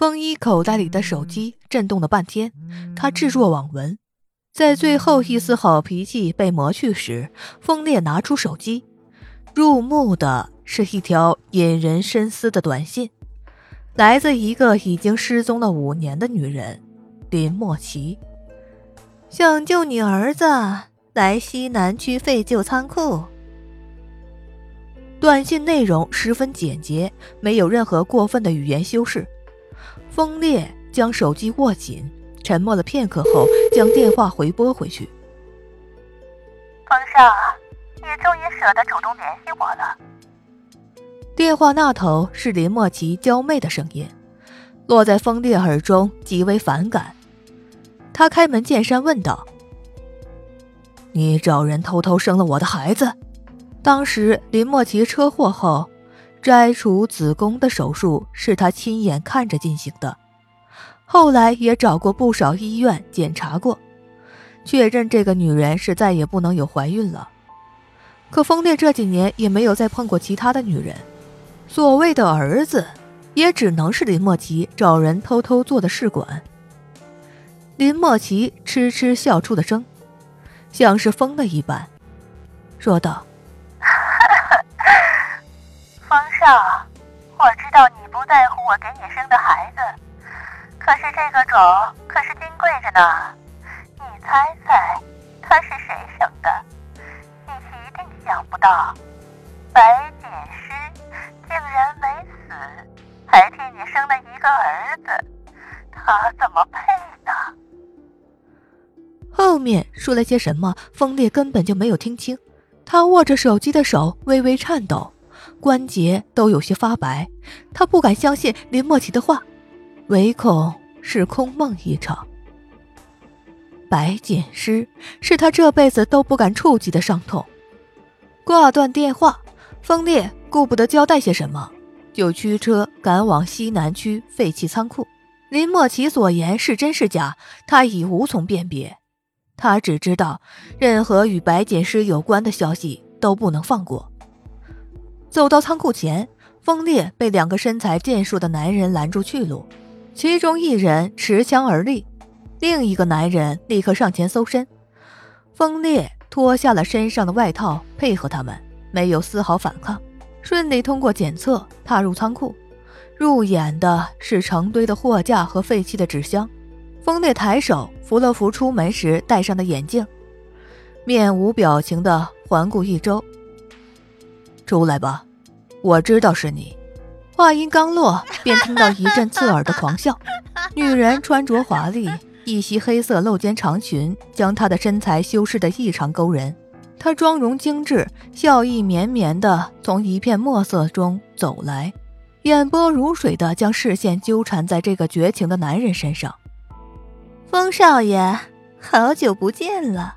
风衣口袋里的手机震动了半天，他置若罔闻。在最后一丝好脾气被磨去时，风烈拿出手机，入目的是一条引人深思的短信，来自一个已经失踪了五年的女人林莫奇。想救你儿子，来西南区废旧仓库。短信内容十分简洁，没有任何过分的语言修饰。风烈将手机握紧。沉默了片刻后，将电话回拨回去。风少，你终于舍得主动联系我了。电话那头是林莫奇娇媚的声音，落在风烈耳中极为反感。他开门见山问道：“你找人偷偷生了我的孩子？当时林莫奇车祸后摘除子宫的手术是他亲眼看着进行的。”后来也找过不少医院检查过，确认这个女人是再也不能有怀孕了。可风烈这几年也没有再碰过其他的女人，所谓的儿子，也只能是林莫奇找人偷偷做的试管。林莫奇痴痴笑出的声，像是疯了一般，说道：“我知道你不在乎我给你生的孩子。”可是这个种可是金贵着呢，你猜猜，他是谁生的？你一定想不到，白锦诗竟然没死，还替你生了一个儿子，他怎么配呢？后面说了些什么，风烈根本就没有听清，他握着手机的手微微颤抖，关节都有些发白，他不敢相信林墨琪的话，唯恐。是空梦一场。白锦诗是他这辈子都不敢触及的伤痛。挂断电话，风烈顾不得交代些什么，就驱车赶往西南区废弃仓库。林莫奇所言是真是假，他已无从辨别。他只知道，任何与白锦诗有关的消息都不能放过。走到仓库前，风烈被两个身材健硕的男人拦住去路。其中一人持枪而立，另一个男人立刻上前搜身。风烈脱下了身上的外套，配合他们，没有丝毫反抗，顺利通过检测，踏入仓库。入眼的是成堆的货架和废弃的纸箱。风烈抬手扶了扶出门时戴上的眼镜，面无表情地环顾一周。出来吧，我知道是你。话音刚落，便听到一阵刺耳的狂笑。女人穿着华丽，一袭黑色露肩长裙将她的身材修饰得异常勾人。她妆容精致，笑意绵绵地从一片墨色中走来，眼波如水地将视线纠缠在这个绝情的男人身上。风少爷，好久不见了。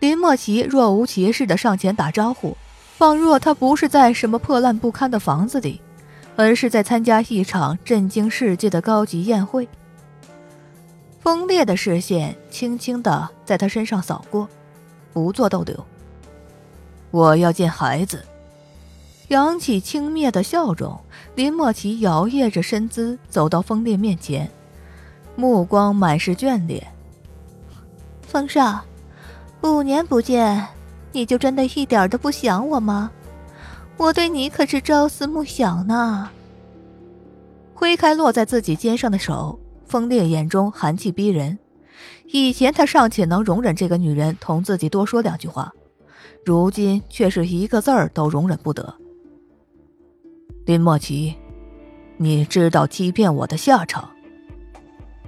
林莫奇若无其事地上前打招呼。仿若他不是在什么破烂不堪的房子里，而是在参加一场震惊世界的高级宴会。锋烈的视线轻轻的在他身上扫过，不做逗留。我要见孩子。扬起轻蔑的笑容，林莫奇摇曳着身姿走到锋烈面前，目光满是眷恋。风少，五年不见。你就真的一点都不想我吗？我对你可是朝思暮想呢。挥开落在自己肩上的手，风烈眼中寒气逼人。以前他尚且能容忍这个女人同自己多说两句话，如今却是一个字儿都容忍不得。林莫奇，你知道欺骗我的下场？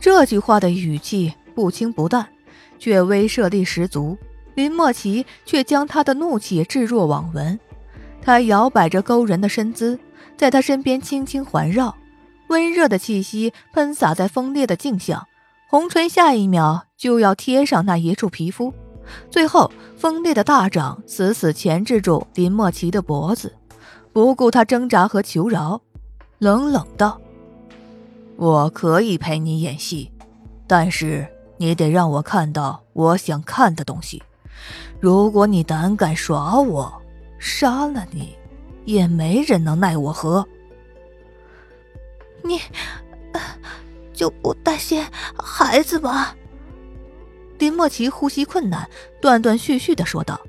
这句话的语气不轻不淡，却威慑力十足。林莫奇却将他的怒气置若罔闻，他摇摆着勾人的身姿，在他身边轻轻环绕，温热的气息喷洒在锋烈的镜像，红唇下一秒就要贴上那一处皮肤，最后锋烈的大掌死死钳制住林莫奇的脖子，不顾他挣扎和求饶，冷冷道：“我可以陪你演戏，但是你得让我看到我想看的东西。”如果你胆敢耍我，杀了你，也没人能奈我何。你，就不担心孩子吗？林莫奇呼吸困难，断断续续的说道。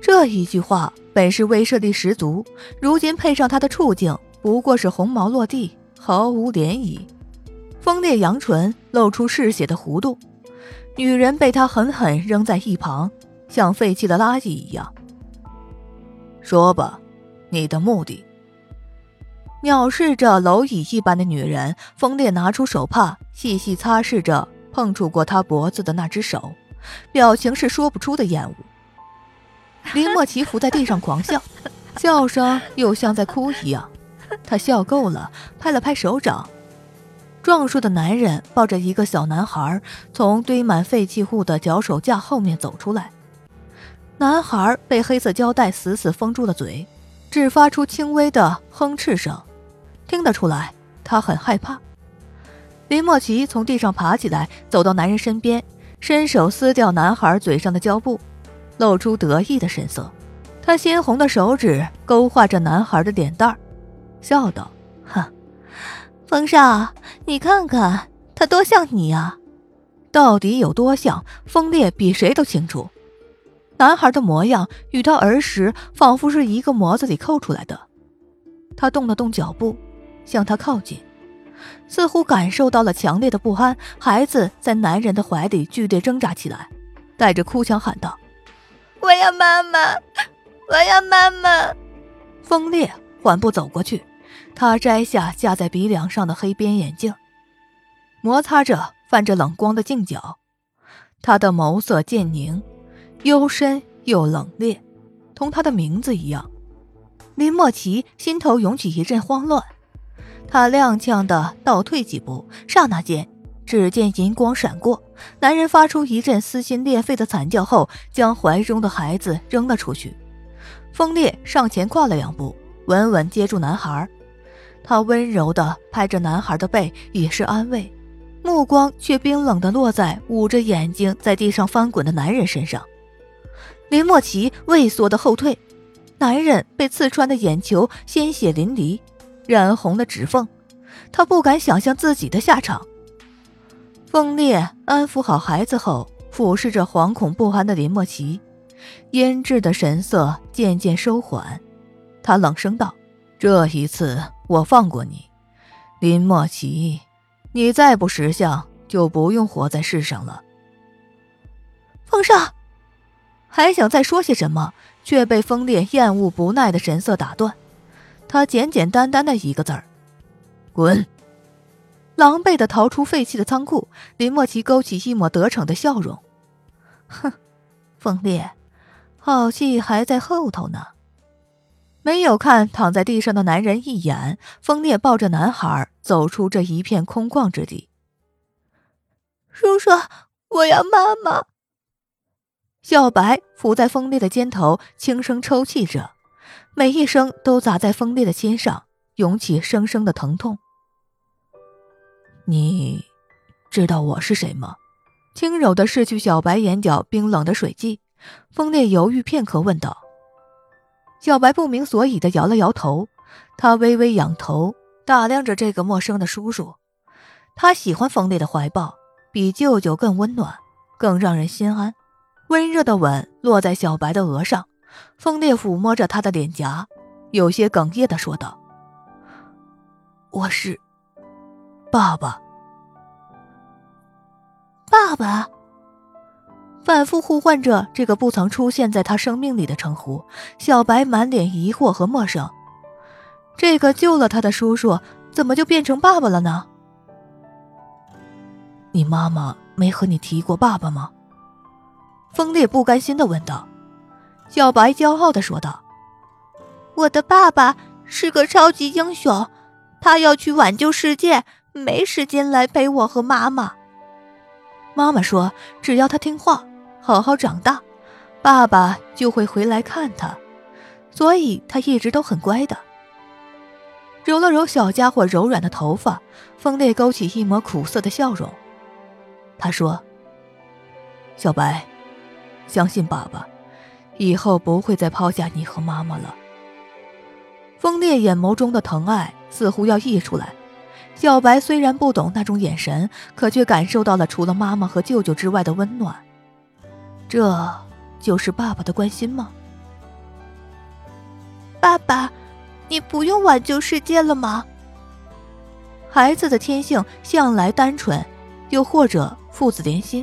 这一句话本是威慑力十足，如今配上他的处境，不过是红毛落地，毫无涟漪。风烈扬唇，露出嗜血的弧度。女人被他狠狠扔在一旁，像废弃的垃圾一样。说吧，你的目的。藐视着蝼蚁一般的女人，风烈拿出手帕，细细擦拭着碰触过他脖子的那只手，表情是说不出的厌恶。林莫奇伏在地上狂笑，笑声又像在哭一样。他笑够了，拍了拍手掌。壮硕的男人抱着一个小男孩，从堆满废弃物的脚手架后面走出来。男孩被黑色胶带死死封住了嘴，只发出轻微的哼斥声。听得出来，他很害怕。林莫奇从地上爬起来，走到男人身边，伸手撕掉男孩嘴上的胶布，露出得意的神色。他鲜红的手指勾画着男孩的脸蛋儿，笑道：“哼，风少，你看看他多像你呀！到底有多像？风烈比谁都清楚。男孩的模样与他儿时仿佛是一个模子里扣出来的。他动了动脚步。”向他靠近，似乎感受到了强烈的不安。孩子在男人的怀里剧烈挣扎起来，带着哭腔喊道：“我要妈妈，我要妈妈！”风烈缓步走过去，他摘下架在鼻梁上的黑边眼镜，摩擦着泛着冷光的镜角。他的眸色渐凝，幽深又冷冽，同他的名字一样。林莫奇心头涌起一阵慌乱。他踉跄的倒退几步，刹那间，只见银光闪过，男人发出一阵撕心裂肺的惨叫后，将怀中的孩子扔了出去。风烈上前跨了两步，稳稳接住男孩，他温柔的拍着男孩的背，以示安慰，目光却冰冷的落在捂着眼睛在地上翻滚的男人身上。林莫奇畏缩的后退，男人被刺穿的眼球鲜血淋漓。染红了指缝，他不敢想象自己的下场。风烈安抚好孩子后，俯视着惶恐不安的林莫奇，阴鸷的神色渐渐收缓。他冷声道：“这一次我放过你，林莫奇，你再不识相，就不用活在世上了。”风少还想再说些什么，却被风烈厌恶不耐的神色打断。他简简单单的一个字儿：“滚！”狼狈的逃出废弃的仓库，林莫奇勾起一抹得逞的笑容：“哼，风烈，好戏还在后头呢。”没有看躺在地上的男人一眼，风烈抱着男孩走出这一片空旷之地。叔叔，我要妈妈。小白伏在风烈的肩头，轻声抽泣着。每一声都砸在风烈的心上，涌起生生的疼痛。你知道我是谁吗？轻柔的拭去小白眼角冰冷的水迹，风烈犹豫片刻问道。小白不明所以的摇了摇头，他微微仰头打量着这个陌生的叔叔。他喜欢风烈的怀抱，比舅舅更温暖，更让人心安。温热的吻落在小白的额上。风烈抚摸着他的脸颊，有些哽咽的说道：“我是爸爸，爸爸。”反复呼唤着这个不曾出现在他生命里的称呼，小白满脸疑惑和陌生。这个救了他的叔叔，怎么就变成爸爸了呢？你妈妈没和你提过爸爸吗？风烈不甘心的问道。小白骄傲的说道：“我的爸爸是个超级英雄，他要去挽救世界，没时间来陪我和妈妈。妈妈说，只要他听话，好好长大，爸爸就会回来看他，所以他一直都很乖的。”揉了揉小家伙柔软的头发，风烈勾起一抹苦涩的笑容。他说：“小白，相信爸爸。”以后不会再抛下你和妈妈了。风烈眼眸中的疼爱似乎要溢出来，小白虽然不懂那种眼神，可却感受到了除了妈妈和舅舅之外的温暖。这就是爸爸的关心吗？爸爸，你不用挽救世界了吗？孩子的天性向来单纯，又或者父子连心，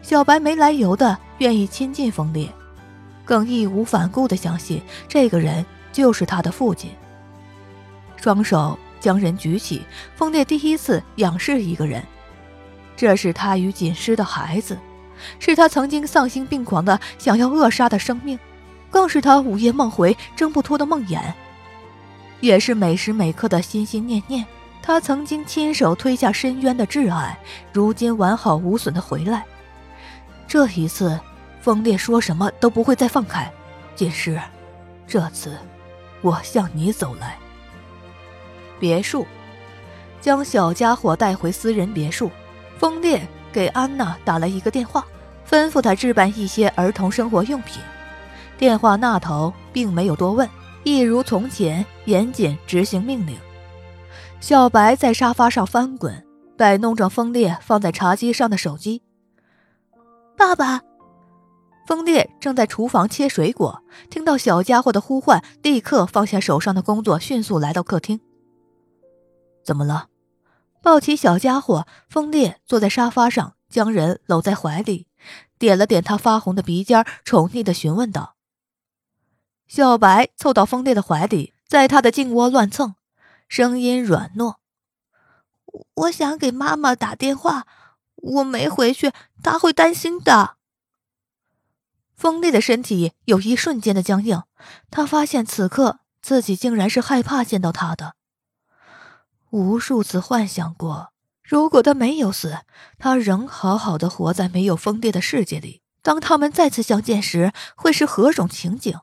小白没来由的愿意亲近风烈，更义无反顾的相信这个人就是他的父亲。双手。将人举起，风烈第一次仰视一个人。这是他与锦诗的孩子，是他曾经丧心病狂的想要扼杀的生命，更是他午夜梦回挣不脱的梦魇，也是每时每刻的心心念念。他曾经亲手推下深渊的挚爱，如今完好无损的回来。这一次，风烈说什么都不会再放开。锦诗，这次，我向你走来。别墅，将小家伙带回私人别墅。风烈给安娜打了一个电话，吩咐她置办一些儿童生活用品。电话那头并没有多问，一如从前严谨执行命令。小白在沙发上翻滚，摆弄着风烈放在茶几上的手机。爸爸，风烈正在厨房切水果，听到小家伙的呼唤，立刻放下手上的工作，迅速来到客厅。怎么了？抱起小家伙，风烈坐在沙发上，将人搂在怀里，点了点他发红的鼻尖，宠溺的询问道：“小白凑到风烈的怀里，在他的颈窝乱蹭，声音软糯。我想给妈妈打电话，我没回去，她会担心的。”风烈的身体有一瞬间的僵硬，他发现此刻自己竟然是害怕见到他的。无数次幻想过，如果他没有死，他仍好好的活在没有疯癫的世界里。当他们再次相见时，会是何种情景？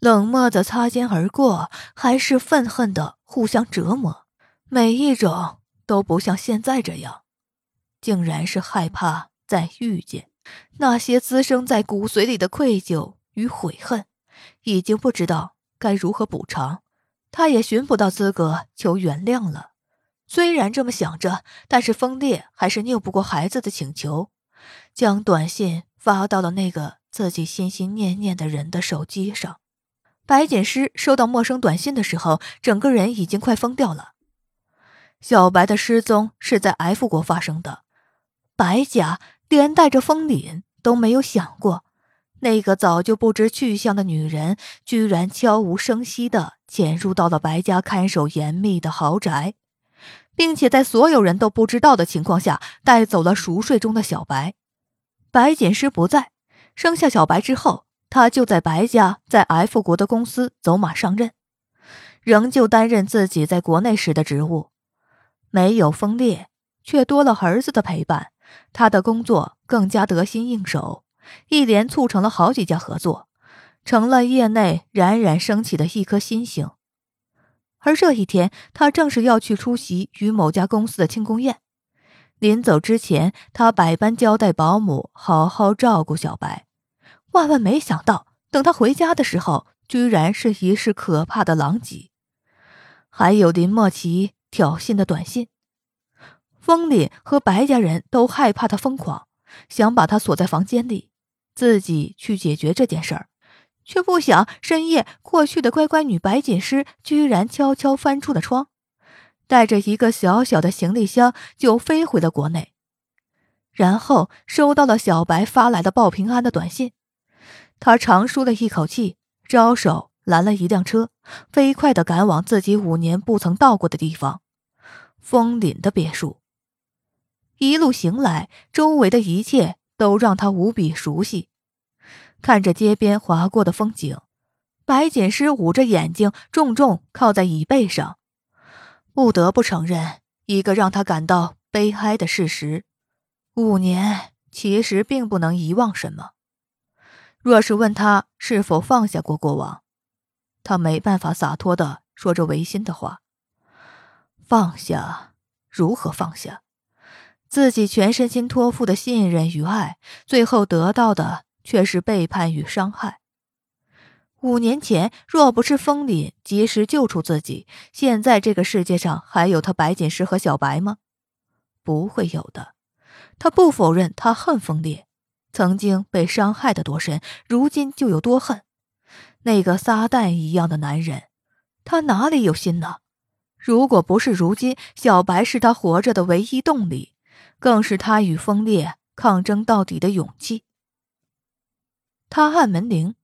冷漠的擦肩而过，还是愤恨的互相折磨？每一种都不像现在这样，竟然是害怕再遇见。那些滋生在骨髓里的愧疚与悔恨，已经不知道该如何补偿。他也寻不到资格求原谅了。虽然这么想着，但是风烈还是拗不过孩子的请求，将短信发到了那个自己心心念念的人的手机上。白锦诗收到陌生短信的时候，整个人已经快疯掉了。小白的失踪是在 F 国发生的，白家连带着风凛都没有想过。那个早就不知去向的女人，居然悄无声息地潜入到了白家看守严密的豪宅，并且在所有人都不知道的情况下带走了熟睡中的小白。白锦诗不在，生下小白之后，他就在白家在 F 国的公司走马上任，仍旧担任自己在国内时的职务。没有分裂，却多了儿子的陪伴，他的工作更加得心应手。一连促成了好几家合作，成了业内冉冉升起的一颗新星。而这一天，他正是要去出席与某家公司的庆功宴。临走之前，他百般交代保姆好好照顾小白。万万没想到，等他回家的时候，居然是一世可怕的狼藉，还有林墨琪挑衅的短信。风凛和白家人都害怕他疯狂，想把他锁在房间里。自己去解决这件事儿，却不想深夜过去的乖乖女白锦诗居然悄悄翻出了窗，带着一个小小的行李箱就飞回了国内，然后收到了小白发来的报平安的短信。他长舒了一口气，招手拦了一辆车，飞快的赶往自己五年不曾到过的地方——枫林的别墅。一路行来，周围的一切。都让他无比熟悉。看着街边划过的风景，白锦诗捂着眼睛，重重靠在椅背上。不得不承认一个让他感到悲哀的事实：五年其实并不能遗忘什么。若是问他是否放下过过往，他没办法洒脱的说着违心的话。放下？如何放下？自己全身心托付的信任与爱，最后得到的却是背叛与伤害。五年前，若不是风凛及时救出自己，现在这个世界上还有他白锦诗和小白吗？不会有的。他不否认他恨风烈，曾经被伤害的多深，如今就有多恨。那个撒旦一样的男人，他哪里有心呢？如果不是如今，小白是他活着的唯一动力，更是他与风烈抗争到底的勇气。他按门铃。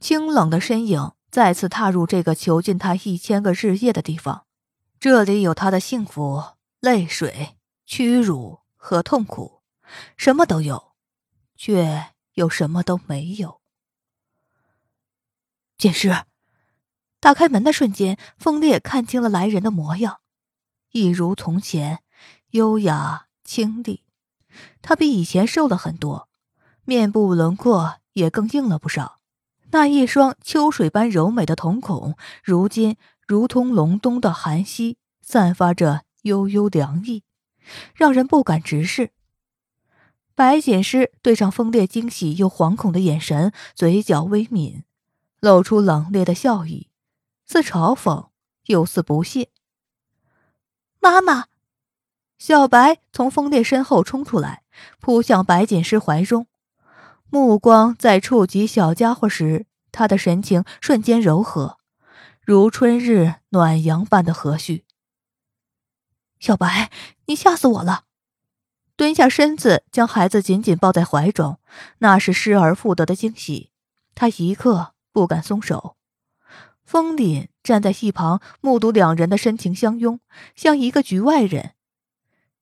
清冷的身影再次踏入这个囚禁他一千个日夜的地方，这里有他的幸福、泪水、屈辱和痛苦，什么都有，却又什么都没有。剑师打开门的瞬间，风烈看清了来人的模样，一如从前，优雅清帝。他比以前瘦了很多，面部轮廓也更硬了不少。那一双秋水般柔美的瞳孔，如今如同隆冬的寒溪，散发着悠悠凉意，让人不敢直视。白锦诗对上风烈惊喜又惶恐的眼神，嘴角微抿，露出冷冽的笑意，似嘲讽又似不屑。妈妈，小白从风烈身后冲出来，扑向白锦诗怀中。目光在触及小家伙时，他的神情瞬间柔和，如春日暖阳般的和煦。小白，你吓死我了！蹲下身子，将孩子紧紧抱在怀中，那是失而复得的惊喜。他一刻不敢松手。风凛站在一旁，目睹两人的深情相拥，像一个局外人。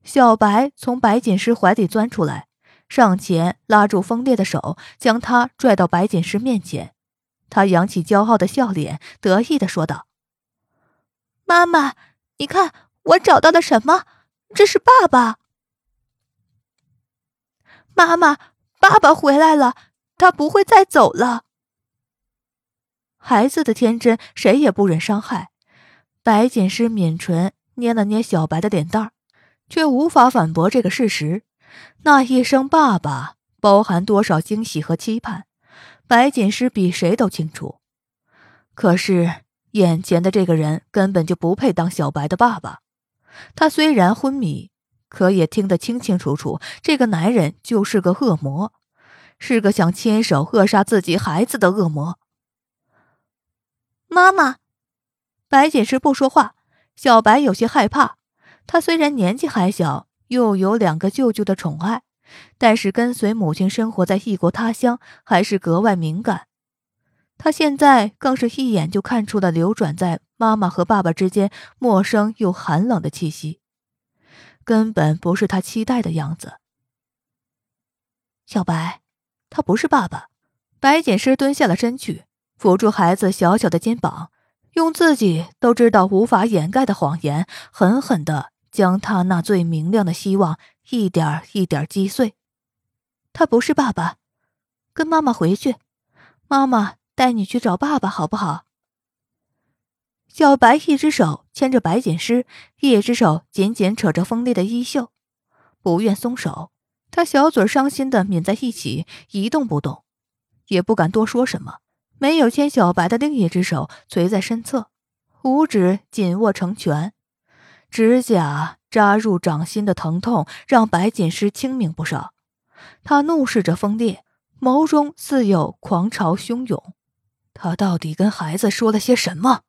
小白从白锦诗怀里钻出来。上前拉住风烈的手，将他拽到白锦诗面前。他扬起骄傲的笑脸，得意的说道：“妈妈，你看我找到了什么？这是爸爸。妈妈，爸爸回来了，他不会再走了。”孩子的天真，谁也不忍伤害。白锦诗抿唇，捏了捏小白的脸蛋儿，却无法反驳这个事实。那一声“爸爸”包含多少惊喜和期盼，白锦诗比谁都清楚。可是眼前的这个人根本就不配当小白的爸爸。他虽然昏迷，可也听得清清楚楚，这个男人就是个恶魔，是个想亲手扼杀自己孩子的恶魔。妈妈，白锦诗不说话。小白有些害怕。他虽然年纪还小。又有两个舅舅的宠爱，但是跟随母亲生活在异国他乡，还是格外敏感。他现在更是一眼就看出了流转在妈妈和爸爸之间陌生又寒冷的气息，根本不是他期待的样子。小白，他不是爸爸。白锦诗蹲下了身去，扶住孩子小小的肩膀，用自己都知道无法掩盖的谎言，狠狠的。将他那最明亮的希望一点一点击碎。他不是爸爸，跟妈妈回去，妈妈带你去找爸爸，好不好？小白一只手牵着白锦诗，一只手紧紧扯着锋利的衣袖，不愿松手。他小嘴伤心的抿在一起，一动不动，也不敢多说什么。没有牵小白的另一只手垂在身侧，五指紧握成拳。指甲扎入掌心的疼痛让白锦诗清明不少，他怒视着风烈，眸中似有狂潮汹涌。他到底跟孩子说了些什么？